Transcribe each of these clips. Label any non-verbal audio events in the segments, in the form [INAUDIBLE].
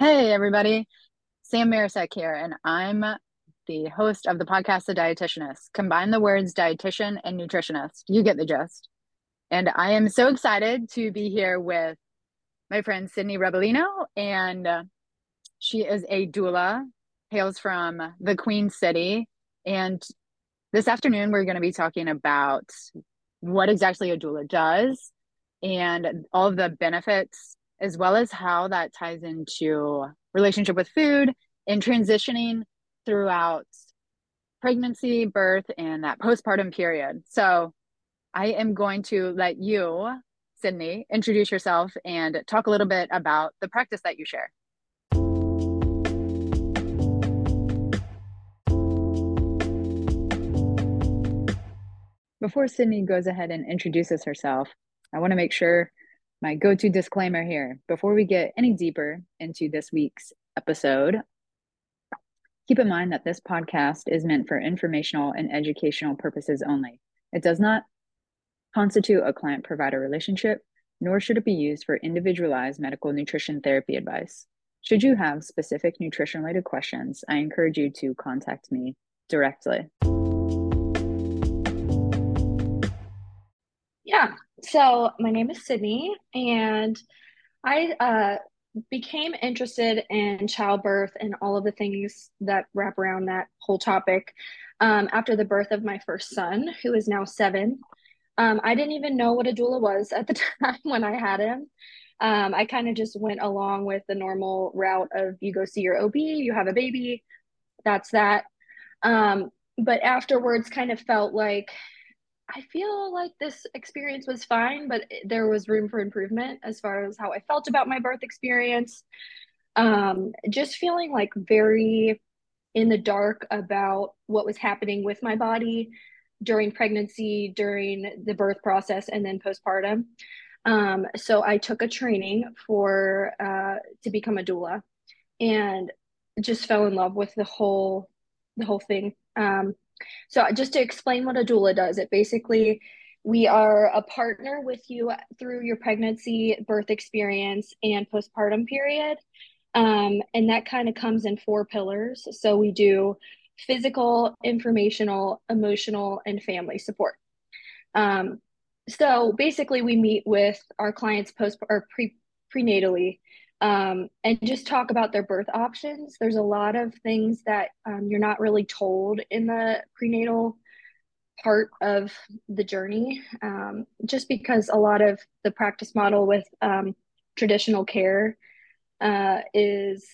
Hey, everybody. Sam Marisek here, and I'm the host of the podcast, The Dietitianist. Combine the words dietitian and nutritionist. You get the gist. And I am so excited to be here with my friend Sydney Rebellino, and uh, she is a doula, hails from the Queen City. And this afternoon, we're going to be talking about what exactly a doula does and all of the benefits as well as how that ties into relationship with food and transitioning throughout pregnancy, birth, and that postpartum period. So I am going to let you, Sydney, introduce yourself and talk a little bit about the practice that you share. Before Sydney goes ahead and introduces herself, I want to make sure my go to disclaimer here before we get any deeper into this week's episode. Keep in mind that this podcast is meant for informational and educational purposes only. It does not constitute a client provider relationship, nor should it be used for individualized medical nutrition therapy advice. Should you have specific nutrition related questions, I encourage you to contact me directly. Yeah. So my name is Sydney, and I uh, became interested in childbirth and all of the things that wrap around that whole topic um, after the birth of my first son, who is now seven. Um, I didn't even know what a doula was at the [LAUGHS] time when I had him. Um, I kind of just went along with the normal route of you go see your OB, you have a baby, that's that. Um, but afterwards, kind of felt like I feel like this experience was fine, but there was room for improvement as far as how I felt about my birth experience. Um, just feeling like very in the dark about what was happening with my body during pregnancy, during the birth process, and then postpartum. Um, so I took a training for uh, to become a doula, and just fell in love with the whole the whole thing. Um, so just to explain what a doula does, it basically we are a partner with you through your pregnancy, birth experience, and postpartum period. Um, and that kind of comes in four pillars. So we do physical, informational, emotional, and family support. Um, so basically, we meet with our clients post or pre prenatally um, and just talk about their birth options. There's a lot of things that um, you're not really told in the prenatal part of the journey, um, just because a lot of the practice model with um, traditional care uh, is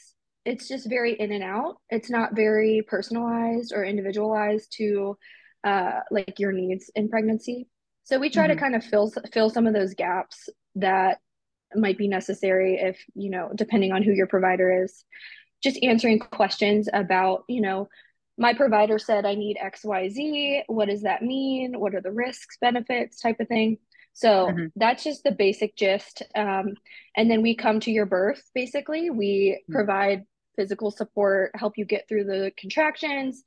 it's just very in and out. It's not very personalized or individualized to uh, like your needs in pregnancy. So we try mm-hmm. to kind of fill fill some of those gaps that might be necessary if you know depending on who your provider is. Just answering questions about you know my provider said i need xyz what does that mean? What are the risks benefits type of thing? So mm-hmm. that's just the basic gist. Um, and then we come to your birth basically. We mm-hmm. provide physical support help you get through the contractions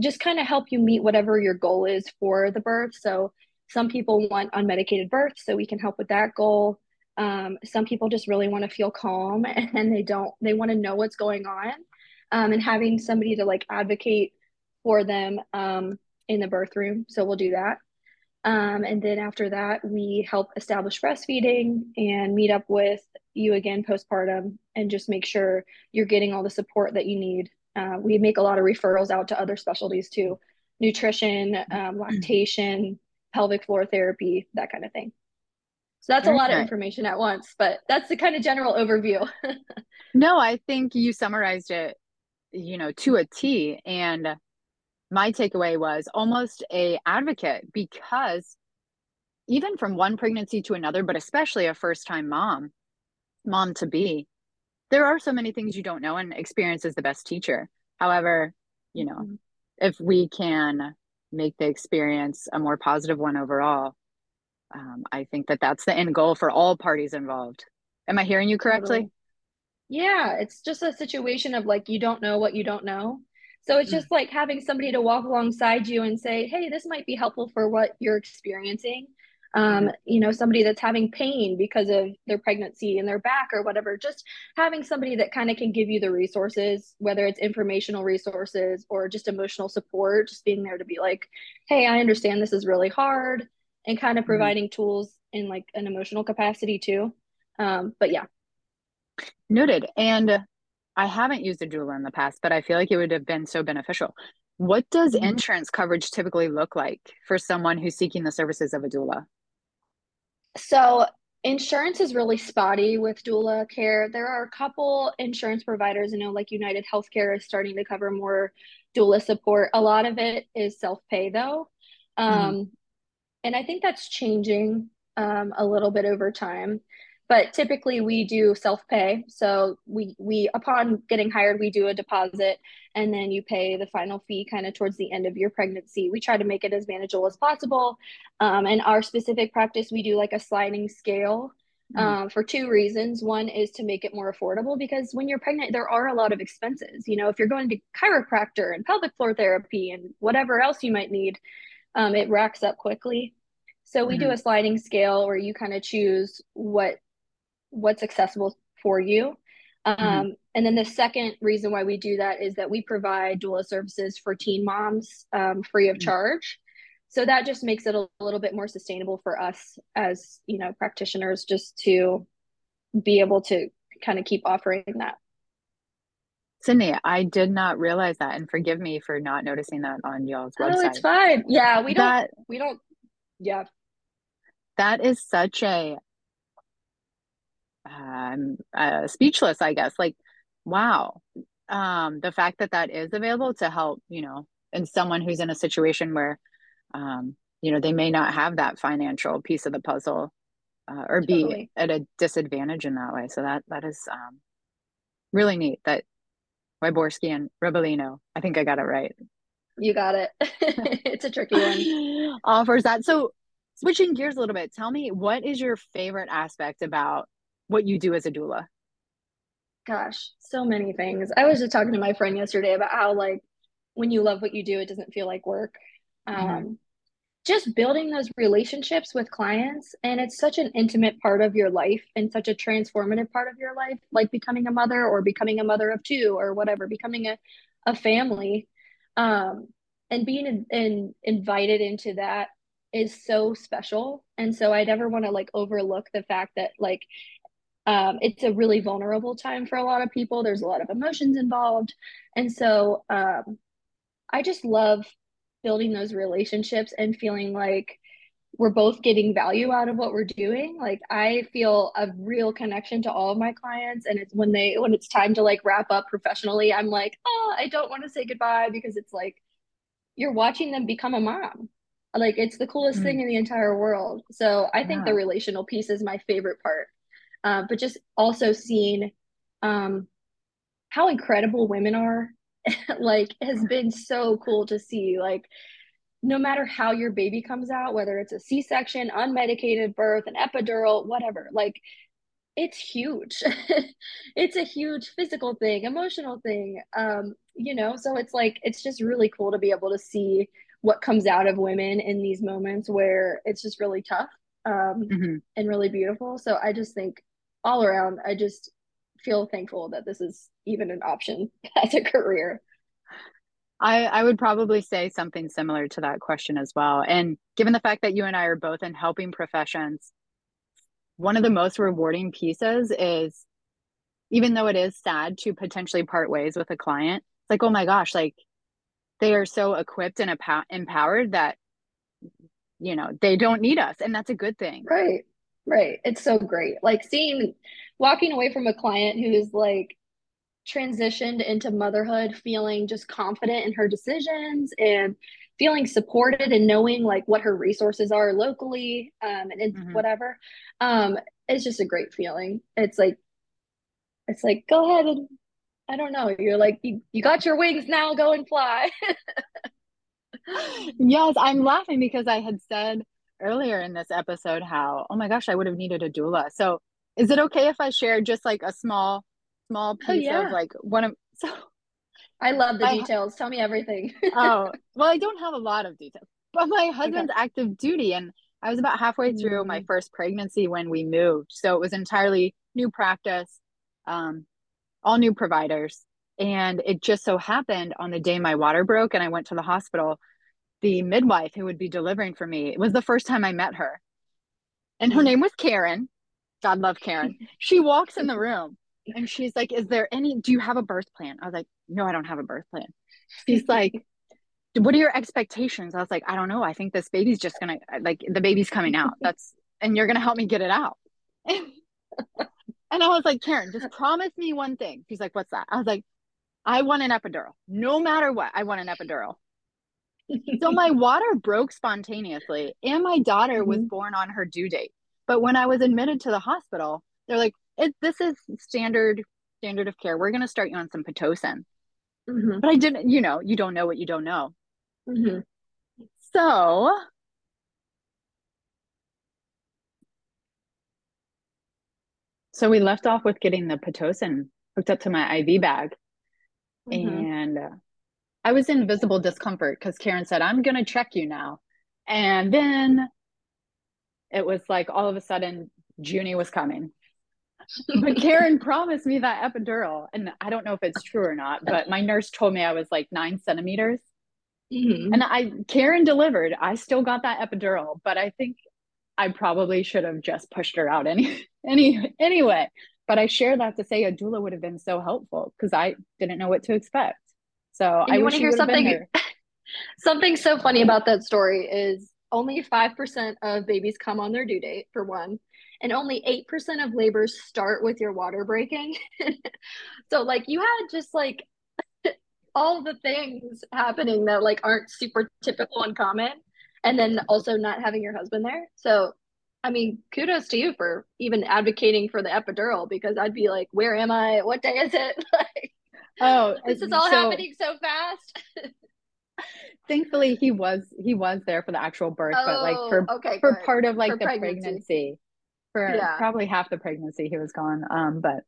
just kind of help you meet whatever your goal is for the birth. So some people want unmedicated birth so we can help with that goal um, some people just really want to feel calm [LAUGHS] and they don't, they want to know what's going on. Um, and having somebody to like advocate for them um, in the birth room. So we'll do that. Um, and then after that, we help establish breastfeeding and meet up with you again postpartum and just make sure you're getting all the support that you need. Uh, we make a lot of referrals out to other specialties too nutrition, um, lactation, pelvic floor therapy, that kind of thing. So that's a lot of information at once, but that's the kind of general overview. [LAUGHS] no, I think you summarized it, you know, to a T. And my takeaway was almost a advocate because even from one pregnancy to another, but especially a first time mom, mom to be, there are so many things you don't know, and experience is the best teacher. However, you know, mm-hmm. if we can make the experience a more positive one overall, um, I think that that's the end goal for all parties involved. Am I hearing you correctly? Yeah, it's just a situation of like you don't know what you don't know. So it's mm. just like having somebody to walk alongside you and say, "Hey, this might be helpful for what you're experiencing." um, you know, somebody that's having pain because of their pregnancy in their back or whatever. Just having somebody that kind of can give you the resources, whether it's informational resources or just emotional support, just being there to be like, hey, I understand this is really hard, and kind of mm-hmm. providing mm-hmm. tools in like an emotional capacity too. Um, but yeah. Noted. And I haven't used a doula in the past, but I feel like it would have been so beneficial. What does mm-hmm. insurance coverage typically look like for someone who's seeking the services of a doula? So, insurance is really spotty with doula care. There are a couple insurance providers, you know, like United Healthcare is starting to cover more doula support. A lot of it is self pay though. Mm-hmm. Um, mm-hmm. And I think that's changing um, a little bit over time. But typically we do self-pay. So we we upon getting hired we do a deposit and then you pay the final fee kind of towards the end of your pregnancy. We try to make it as manageable as possible. Um, and our specific practice we do like a sliding scale mm-hmm. um, for two reasons. One is to make it more affordable because when you're pregnant there are a lot of expenses. You know if you're going to chiropractor and pelvic floor therapy and whatever else you might need um, it racks up quickly so we mm-hmm. do a sliding scale where you kind of choose what what's accessible for you. Mm-hmm. Um. And then the second reason why we do that is that we provide doula services for teen moms um, free of mm-hmm. charge. So that just makes it a little bit more sustainable for us as you know practitioners, just to be able to kind of keep offering that. Sydney, I did not realize that, and forgive me for not noticing that on y'all's website. Oh, it's fine. Yeah, we that, don't. We don't. Yeah, that is such a um, uh, speechless, I guess. Like, wow, um, the fact that that is available to help, you know, and someone who's in a situation where, um, you know, they may not have that financial piece of the puzzle, uh, or totally. be at a disadvantage in that way. So that that is um, really neat. That Wyborski and Rebellino. I think I got it right. You got it. [LAUGHS] it's a tricky one. [LAUGHS] Offers that. So switching gears a little bit, tell me what is your favorite aspect about what you do as a doula? Gosh, so many things. I was just talking to my friend yesterday about how like when you love what you do, it doesn't feel like work. Mm-hmm. Um, just building those relationships with clients and it's such an intimate part of your life and such a transformative part of your life like becoming a mother or becoming a mother of two or whatever becoming a, a family um, and being in, in, invited into that is so special and so i never want to like overlook the fact that like um, it's a really vulnerable time for a lot of people. There's a lot of emotions involved. And so um, I just love building those relationships and feeling like we're both getting value out of what we're doing. Like I feel a real connection to all of my clients. And it's when they, when it's time to like wrap up professionally, I'm like, oh, I don't want to say goodbye because it's like you're watching them become a mom. Like it's the coolest mm. thing in the entire world. So I think the relational piece is my favorite part. Uh, but just also seeing um, how incredible women are [LAUGHS] like has been so cool to see like no matter how your baby comes out whether it's a c-section unmedicated birth an epidural whatever like it's huge. [LAUGHS] It's a huge physical thing emotional thing um you know? So it's like it's just really cool to be able to see what comes out of women in these moments where it's just really tough um mm-hmm. and really beautiful so i just think all around, I just feel thankful that this is even an option [LAUGHS] as a career. I, I would probably say something similar to that question as well. And given the fact that you and I are both in helping professions, one of the most rewarding pieces is even though it is sad to potentially part ways with a client, it's like, oh my gosh, like they are so equipped and empowered that, you know, they don't need us. And that's a good thing. Right. Right. It's so great. Like seeing walking away from a client who is like transitioned into motherhood feeling just confident in her decisions and feeling supported and knowing like what her resources are locally um and mm-hmm. whatever um it's just a great feeling it's like it's like go ahead and i don't know you're like you, you got your wings now go and fly [LAUGHS] yes i'm laughing because i had said earlier in this episode how, oh my gosh, I would have needed a doula. So is it okay if I share just like a small, small oh, piece oh, yeah. of like one of [LAUGHS] so I love the I, details. Tell me everything. [LAUGHS] oh, well, I don't have a lot of details. But my husband's okay. active duty and I was about halfway through my Mm, first pregnancy when we moved. So it was entirely new practice, um, all new providers. And it just so happened on the day my water broke and I went to the hospital, the midwife who would be delivering for me, it was the first time I met her. And her mm. name was Karen. God love Karen. She walks in the [LAUGHS] room and she's like, Is there any, do you have a birth plan? I was like, No, I don't have a birth plan. She's like, What are your expectations? I was like, I don't know. I think this baby's just gonna, like, the baby's coming out. That's, and you're gonna help me get it out. [LAUGHS] And I was like, Karen, just promise me one thing. She's like, What's that? I was like, I want an epidural. No matter what, I want an epidural. So [LAUGHS] my water broke spontaneously, and my daughter was Mhm, born on her due date. But when I was admitted to the hospital, they're like, it, "This is standard standard of care. We're going to start you on some pitocin." mhm, But I didn't, you know, you don't know what you don't know. mhm, So so we left off with getting the pitocin hooked up to my IV bag, mhm. and uh, I was in visible discomfort because Karen said, "I'm going to check you now," and then it was like all of a sudden Junie was coming but [LAUGHS] Karen promised me that epidural, and I don't know if it's true or not, but my nurse told me I was like nine centimeters. Mhm. And I Karen delivered. I still got that epidural, but I think I probably should have just pushed her out any [LAUGHS] any anyway. But I share that to say a doula would have been so helpful because I didn't know what to expect. So And I want to hear would have been something? [LAUGHS] Something so funny about that story is only 5% of babies come on their due date, for one, and only 8% of labors start with your water breaking. [LAUGHS] So, like, you had just like all the things happening that like aren't super typical and common, and then also not having your husband there. So, I mean, kudos to you for even advocating for the epidural because I'd be like, where am I? What day is it? [LAUGHS] Like, Oh, this is all so happening so fast. [LAUGHS] thankfully he was he was there for the actual birth, but like Oh, for okay, for good. part of like For the pregnancy. pregnancy, for Yeah, probably half the pregnancy he was gone. Um, but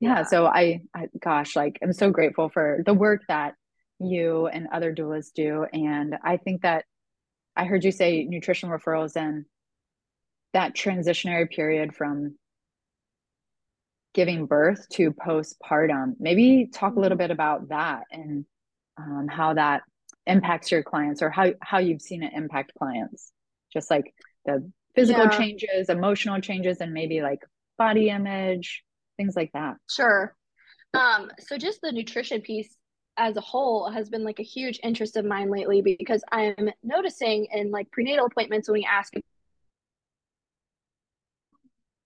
yeah, yeah. so I, I gosh, like I'm so grateful for the work that you and other doulas do. And I think that I heard you say nutrition referrals and that transitionary period from giving birth to postpartum. Maybe talk a little Mhm. bit about that and um, how that impacts your clients or how, how you've seen it impact clients. Just like the physical Yeah, changes, emotional changes, and maybe like body image, things like that. sure. Um, so just the nutrition piece as a whole has been like a huge interest of mine lately because I'm noticing in like prenatal appointments when we ask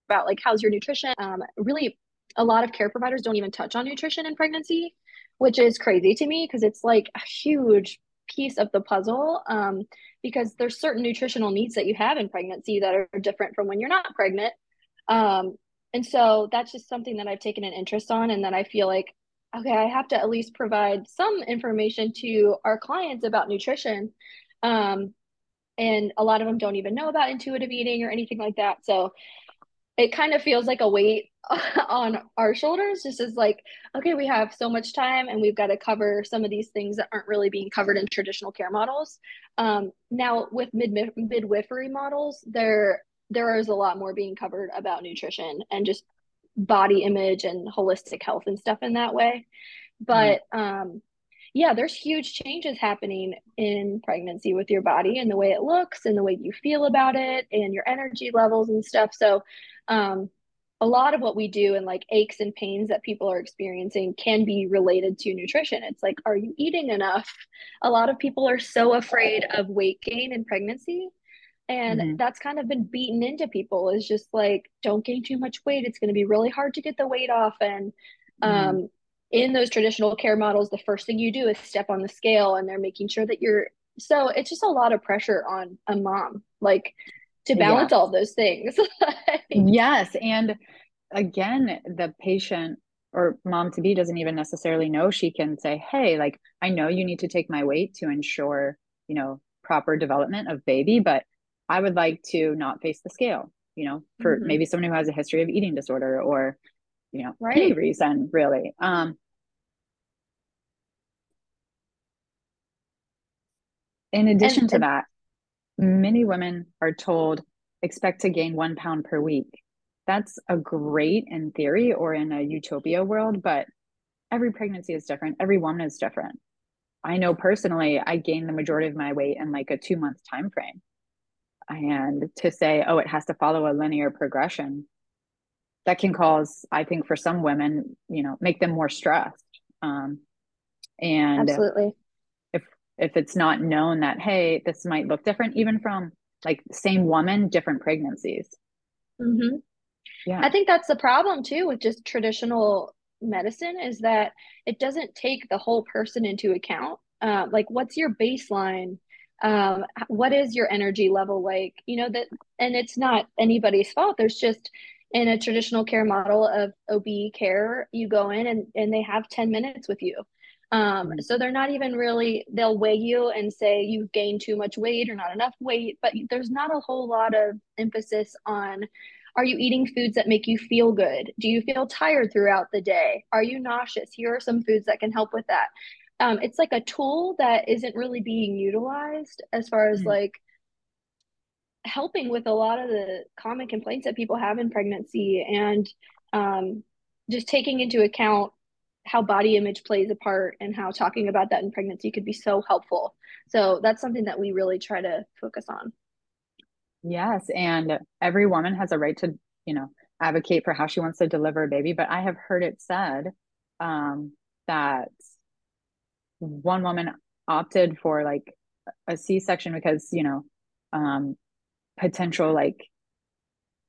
about like how's your nutrition, um, really a lot of care providers don't even touch on nutrition in pregnancy, which is crazy to me because it's like a huge piece of the puzzle. Um, because there's certain nutritional needs that you have in pregnancy that are different from when you're not pregnant. Um, and so that's just something that I've taken an interest on and that I feel like, okay, I have to at least provide some information to our clients about nutrition. Um, and a lot of them don't even know about intuitive eating or anything like that. So it kind of feels like a weight [LAUGHS] on our shoulders, just as like, okay, we have so much time and we've got to cover some of these things that aren't really being covered in traditional care models. Um, now with mid midwifery models, there there is a lot more being covered about nutrition and just body image and holistic health and stuff in that way. Mm, But um, yeah, there's huge changes happening in pregnancy with your body and the way it looks and the way you feel about it and your energy levels and stuff. So, um, a lot of what we do and like aches and pains that people are experiencing can be related to nutrition. It's like, are you eating enough? A lot of people are so afraid of weight gain in pregnancy. And mhm, that's kind of been beaten into people is just like, don't gain too much weight. It's going to be really hard to get the weight off. And mhm. um, in those traditional care models, the first thing you do is step on the scale and they're making sure that you're, so it's just a lot of pressure on a mom, like to balance all those things. [LAUGHS] Yes. And again, the patient or mom to be doesn't even necessarily know she can say, Hey, like, I know you need to take my weight to ensure, you know, proper development of baby, but I would like to not face the scale, you know, for hmm maybe someone who has a history of eating disorder or, you know, any reason really. Um, in And, addition to and that, many women are told expect to gain one pound per week. That's a great in theory or in a utopia world, but every pregnancy is different. Every woman is different. I know personally, I gained the majority of my weight in like a two month time frame. And to say, oh, it has to follow a linear progression, that can cause, I think, for some women, you know, make them more stressed. Um, and absolutely, if if it's not known that hey, this might look different, even from like same woman, different pregnancies. Mm-hmm. Yeah, I think that's the problem too with just traditional medicine is that it doesn't take the whole person into account. Uh, like, what's your baseline? Um, what is your energy level like? You know that, and it's not anybody's fault. There's just in a traditional care model of OB care, you go in and and they have ten minutes with you. Um, mm-hmm. so they're not even really, they'll weigh you and say you've gained too much weight or not enough weight, but there's not a whole lot of emphasis on are you eating foods that make you feel good? Do you feel tired throughout the day? Are you nauseous? Here are some foods that can help with that. Um, it's like a tool that isn't really being utilized as far as mm. like helping with a lot of the common complaints that people have in pregnancy and um, just taking into account how body image plays a part and how talking about that in pregnancy could be so helpful. So that's something that we really try to focus on. Yes. And every woman has a right to, you know, advocate for how she wants to deliver a baby. But I have heard it said um, that one woman opted for like a C section because, you know, um, potential like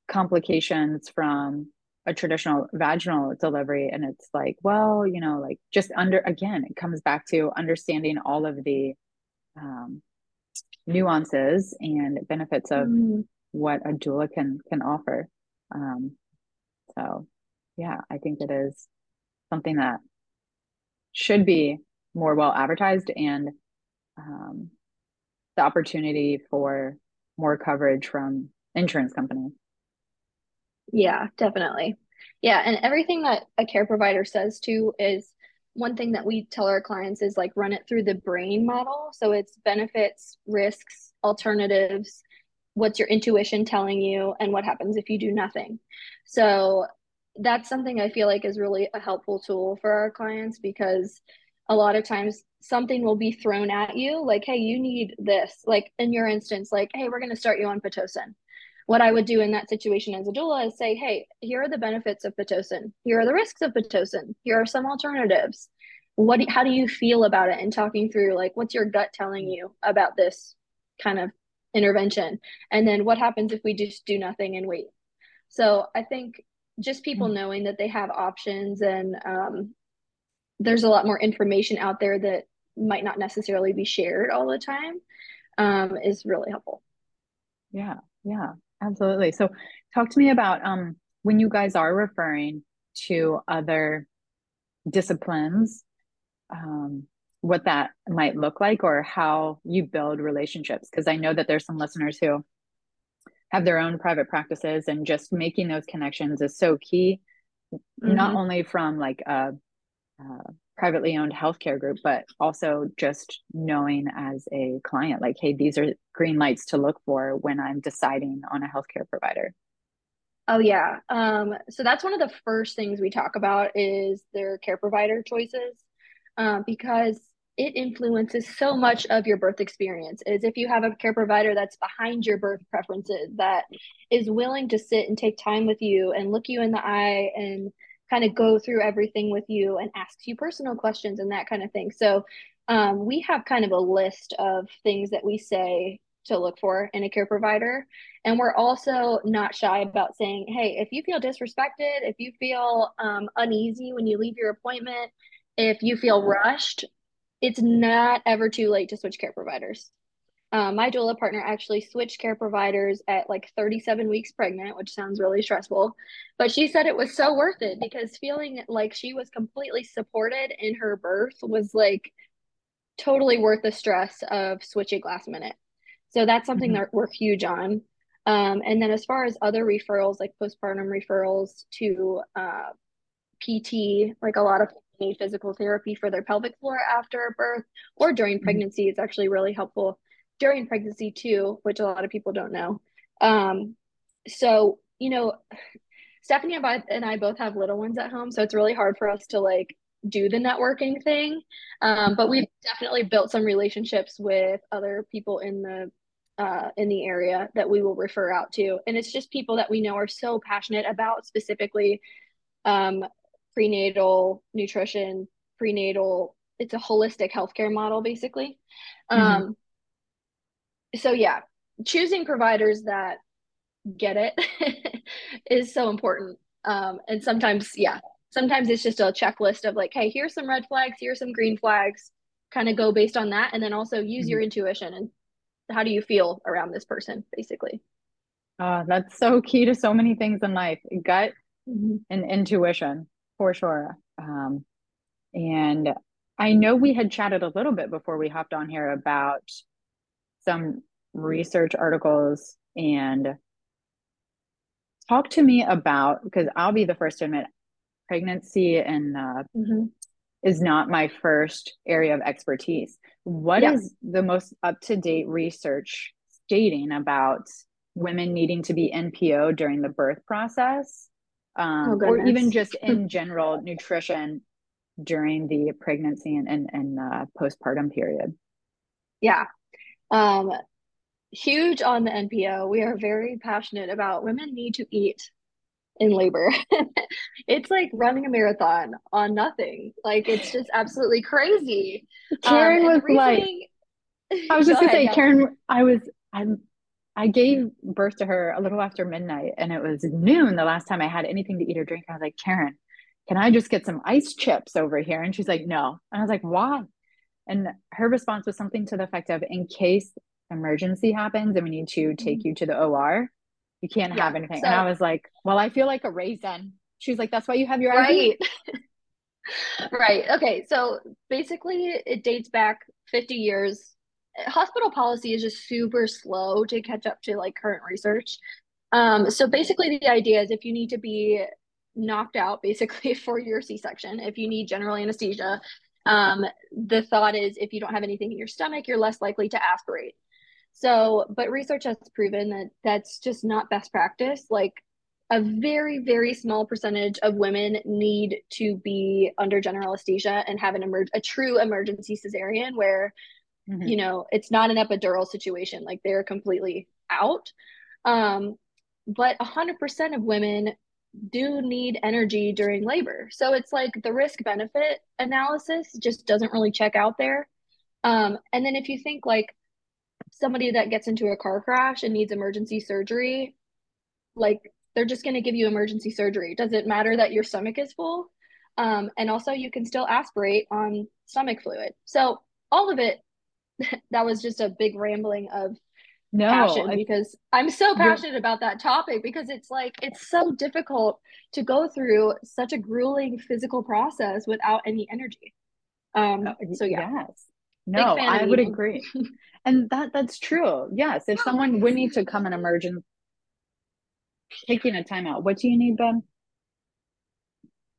complications from a traditional vaginal delivery. And it's like, well, you know, like just under, again, it comes back to understanding all of the, um, nuances and benefits of mm. what a doula can can offer. Um, so yeah, I think it is something that should be more well advertised and um, the opportunity for more coverage from insurance companies. Yeah, definitely. Yeah, and everything that a care provider says too is one thing that we tell our clients is like run it through the brain model. So it's benefits, risks, alternatives, what's your intuition telling you, and what happens if you do nothing. So that's something I feel like is really a helpful tool for our clients because a lot of times something will be thrown at you like, hey, you need this. Like in your instance, like, hey, we're going to start you on Pitocin what I would do in that situation as a doula is say, hey, here are the benefits of Pitocin. Here are the risks of Pitocin. Here are some alternatives. What, how do you feel about it? And talking through like, what's your gut telling you about this kind of intervention? And then what happens if we just do nothing and wait? So I think just people mm-hmm. knowing that they have options and um, there's a lot more information out there that might not necessarily be shared all the time um, is really helpful. Yeah, yeah. Absolutely. So talk to me about um, when you guys are referring to other disciplines, um, what that might look like or how you build relationships. Because I know that there's some listeners who have their own private practices and just making those connections is so key, mm-hmm. not only from like a, a privately owned healthcare group, but also just knowing as a client, like, hey, these are green lights to look for when I'm deciding on a healthcare provider. Oh yeah. Um, so that's one of the first things we talk about is their care provider choices, um, because it influences so much of your birth experience. Is if you have a care provider that's behind your birth preferences, that is willing to sit and take time with you and look you in the eye and kind of go through everything with you and asks you personal questions and that kind of thing. So um, we have kind of a list of things that we say to look for in a care provider. And we're also not shy about saying, hey, if you feel disrespected, if you feel um, uneasy when you leave your appointment, if you feel rushed, it's not ever too late to switch care providers. Um, my doula partner actually switched care providers at like 37 weeks pregnant, which sounds really stressful. But she said it was so worth it because feeling like she was completely supported in her birth was like totally worth the stress of switching last minute. So that's something mm-hmm. that we're huge on. Um, and then as far as other referrals, like postpartum referrals to uh, PT, like a lot of need physical therapy for their pelvic floor after birth or during mm-hmm. pregnancy, mm-hmm. it's actually really helpful during pregnancy too, which a lot of people don't know. Um, so, you know, Stephanie and I and I both have little ones at home, so it's really hard for us to like do the networking thing. Um, but we've definitely built some relationships with other people in the uh, in the area that we will refer out to, and it's just people that we know are so passionate about specifically um, prenatal nutrition, prenatal. It's a holistic healthcare model, basically. Mm-hmm. Um, so yeah, choosing providers that get it [LAUGHS] is so important. Um, and sometimes, yeah, sometimes it's just a checklist of like, hey, here's some red flags, here's some green flags, kind of go based on that. And then also use mm-hmm. your intuition and how do you feel around this person, basically. Uh, that's so key to so many things in life gut mm-hmm. and intuition for sure. Um, and I know we had chatted a little bit before we hopped on here about some research articles and talk to me about because I'll be the first to admit pregnancy and uh, mm-hmm. is not my first area of expertise. What yeah. is the most up to date research stating about women needing to be NPO during the birth process, um, oh, or even just in [LAUGHS] general nutrition during the pregnancy and and, and uh, postpartum period? Yeah. Um, huge on the NPO. We are very passionate about women need to eat in labor. [LAUGHS] it's like running a marathon on nothing. Like it's just absolutely crazy. Karen um, was like, I was [LAUGHS] just Go gonna ahead, say, yeah. Karen, I was, I'm, I gave birth to her a little after midnight and it was noon the last time I had anything to eat or drink. I was like, Karen, can I just get some ice chips over here? And she's like, no. And I was like, why? And her response was something to the effect of, in case emergency happens and we need to take mm-hmm. you to the OR, you can't yeah, have anything. So, and I was like, well, I feel like a raisin. She's like, that's why you have your right. [LAUGHS] right. Okay. So basically, it dates back 50 years. Hospital policy is just super slow to catch up to like current research. Um, so basically, the idea is if you need to be knocked out basically [LAUGHS] for your C-section, if you need general anesthesia, um, the thought is if you don't have anything in your stomach, you're less likely to aspirate. So, but research has proven that that's just not best practice. Like a very, very small percentage of women need to be under general anesthesia and have an emerg- a true emergency cesarean where, mm-hmm. you know, it's not an epidural situation. Like they're completely out. Um, but 100% of women do need energy during labor. So it's like the risk benefit analysis just doesn't really check out there. Um, and then if you think like somebody that gets into a car crash and needs emergency surgery, like they're just going to give you emergency surgery. Does it matter that your stomach is full? Um, and also, you can still aspirate on stomach fluid. So, all of it, [LAUGHS] that was just a big rambling of no, passion I, because I'm so passionate about that topic because it's like it's so difficult to go through such a grueling physical process without any energy. Um, uh, so yeah. Yes. No, I would agree. [LAUGHS] and that that's true. Yes, if someone would need to come in emergent taking a timeout. What do you need, Ben?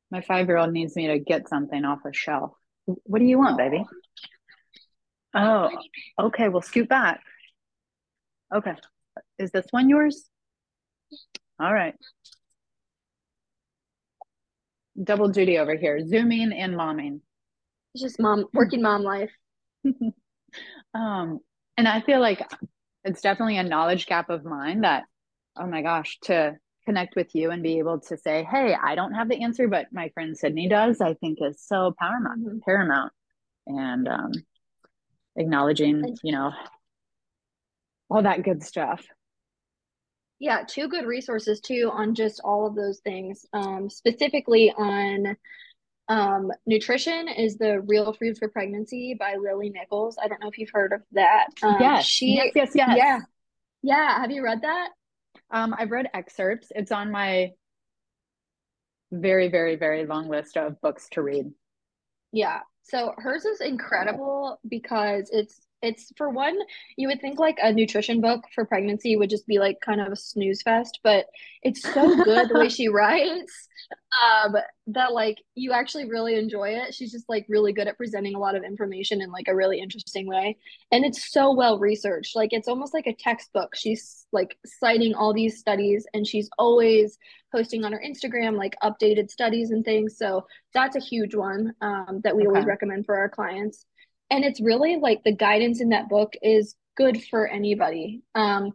My five year old needs me to get something off a shelf. What do you want, baby? Oh, okay. We'll scoot back. Okay. Is this one yours? All right. Double duty over here, zooming and momming. It's just mom working mom life. [LAUGHS] um, and I feel like it's definitely a knowledge gap of mine that, oh my gosh, to connect with you and be able to say, hey, I don't have the answer, but my friend Sydney does, I think is so paramount, mm-hmm. paramount. And um, acknowledging, you know, all that good stuff. Yeah, two good resources too on just all of those things. Um, specifically on um, nutrition is the real food for pregnancy by Lily Nichols. I don't know if you've heard of that. Um, yes, she, yes, yes, yes. Yeah, yeah. Have you read that? Um, I've read excerpts. It's on my very, very, very long list of books to read. Yeah. So hers is incredible because it's It's for one, you would think like a nutrition book for pregnancy would just be like kind of a snooze fest, but it's so good the way [LAUGHS] she writes um that like you actually really enjoy it. She's just like really good at presenting a lot of information in like a really interesting way. And it's so well researched. Like it's almost like a textbook. She's like citing all these studies and she's always posting on her Instagram like updated studies and things. So that's a huge one um, that we okay. always recommend for our clients. And it's really like the guidance in that book is good for anybody. Um,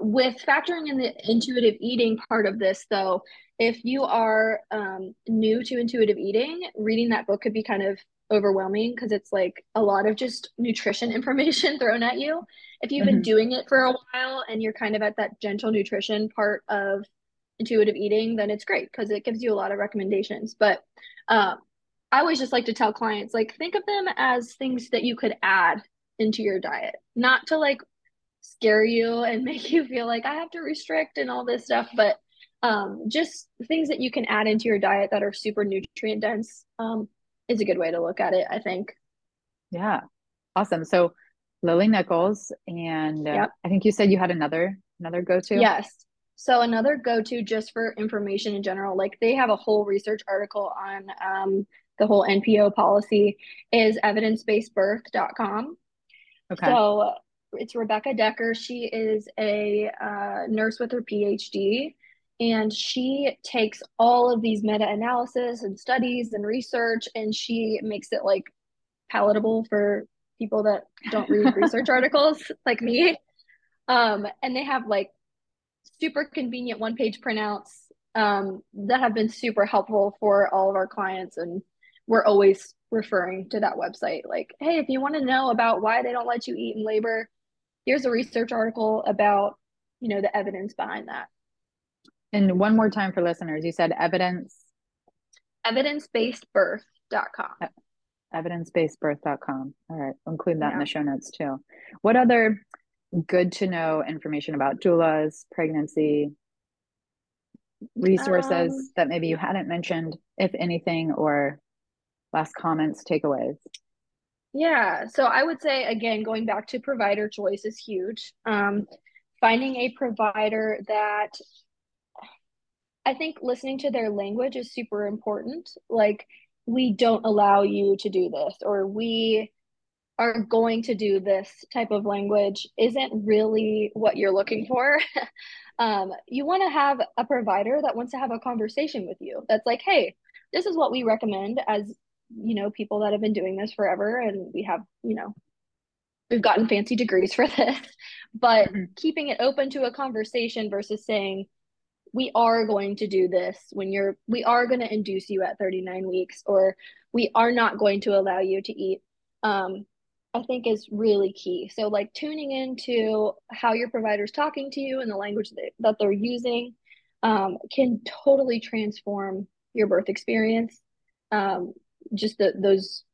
with factoring in the intuitive eating part of this, though, if you are um, new to intuitive eating, reading that book could be kind of overwhelming because it's like a lot of just nutrition [LAUGHS] information thrown at you. If you've mm-hmm. been doing it for a while and you're kind of at that gentle nutrition part of intuitive eating, then it's great because it gives you a lot of recommendations. But um, I always just like to tell clients, like, think of them as things that you could add into your diet, not to like scare you and [LAUGHS] make you feel like I have to restrict and all this stuff, but um, just things that you can add into your diet that are super nutrient dense um, is a good way to look at it, I think. Yeah. Awesome. So Lily Nichols, and uh, yep. I think you said you had another another go to. Yes. So another go-to just for information in general, like they have a whole research article on um, the whole NPO policy is evidencebasedbirth.com. Okay. So it's Rebecca Dekker. She is a uh, nurse with her PhD, and she takes all of these meta-analysis and studies and research, and she makes it like palatable for people that don't read [LAUGHS] research articles like me. Um, and they have like super convenient one page printouts um, that have been super helpful for all of our clients. And we're always referring to that website like, hey, if you want to know about why they don't let you eat in labor, here's a research article about, you know, the evidence behind that. And one more time for listeners, you said evidence evidence-based-birth.com. Evidence-based-birth.com. All right, I'll include that yeah. in the show notes too. What other good to know information about doulas, pregnancy, resources um, that maybe you hadn't mentioned, if anything, or last comments, takeaways? Yeah, so I would say again, going back to provider choice is huge. Um, finding a provider that I think listening to their language is super important. Like, we don't allow you to do this, or we are going to do this type of language isn't really what you're looking for. [LAUGHS] um, you want to have a provider that wants to have a conversation with you. That's like, hey, this is what we recommend as you know people that have been doing this forever, and we have you know we've gotten fancy degrees for [LAUGHS] this. But mm-hmm. keeping it open to a conversation versus saying we are going to do this when you're we are going to induce you at 39 weeks or we are not going to allow you to eat um, I think is really key. So like tuning into how your provider's talking to you and the language that, that they're using um, can totally transform your birth experience. Um, just the, those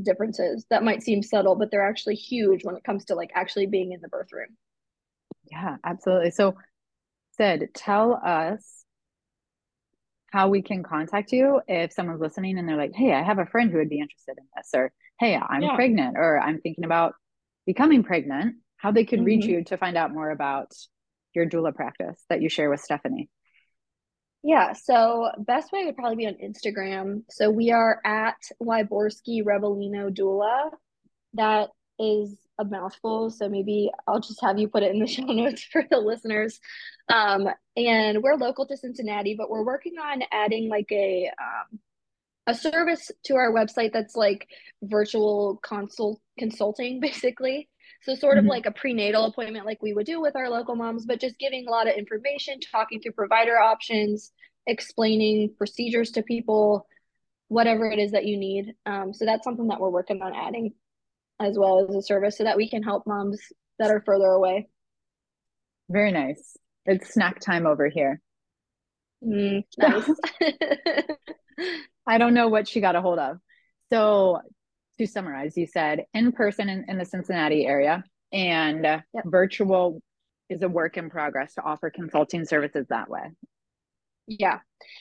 differences that might seem subtle, but they're actually huge when it comes to like actually being in the birth room. Yeah, absolutely. So Sid, tell us how we can contact you if someone's listening and they're like, hey, I have a friend who would be interested in this, or hey, I'm yeah. pregnant or I'm thinking about becoming pregnant, how they could mm-hmm. reach you to find out more about your doula practice that you share with Stephanie. Yeah, so best way would probably be on Instagram. So we are at Wyborski Rebellino Doula. That is a mouthful, so maybe I'll just have you put it in the [LAUGHS] show notes for the listeners. Um, and we're local to Cincinnati, but we're working on adding like a um, a service to our website that's like virtual consult consulting [LAUGHS] basically so sort of mm-hmm. like a prenatal appointment like we would do with our local moms but just giving a lot of information talking through provider options explaining procedures to people whatever it is that you need. Um, so that's something that we're working on adding as well as a service so that we can help moms that are further away. Very nice. It's snack time over here. Mm, [LAUGHS] nice. [LAUGHS] I don't know what she got a hold of. So to summarize, you said in person in, in the Cincinnati area and yep. virtual is a work in progress to offer consulting services that way. Yeah.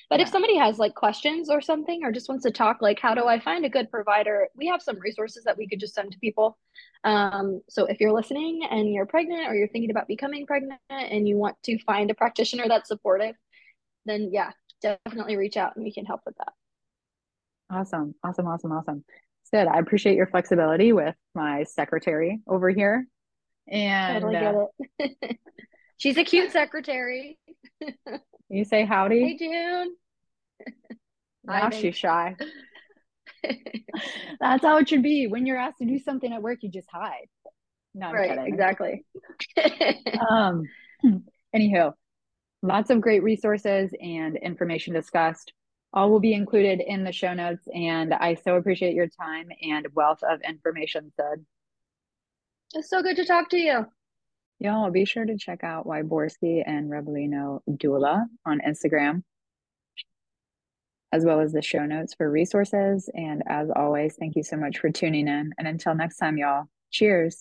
But yeah. if somebody has like questions or something or just wants to talk, like, how do I find a good provider? We have some resources that we could just send to people. Um, so if you're listening and you're pregnant or you're thinking about becoming pregnant and you want to find a practitioner that's supportive, then yeah, definitely reach out and we can help with that. Awesome. Awesome. Awesome. Awesome. Good. I appreciate your flexibility with my secretary over here. And totally it. [LAUGHS] She's a cute secretary. [LAUGHS] you say howdy. Hey June. now she's shy. [LAUGHS] That's how it should be. When you're asked to do something at work, you just hide. No, right, kidding. exactly. um, [CLEARS THROAT] anywho, lots of great resources and information discussed. All will be included in the show notes. And I so appreciate your time and wealth of information, Sid. It's so good to talk to you. Y'all be sure to check out Wyborski and Rebellino Doula on Instagram, as well as the show notes for resources. And as always, thank you so much for tuning in. And until next time, y'all, cheers.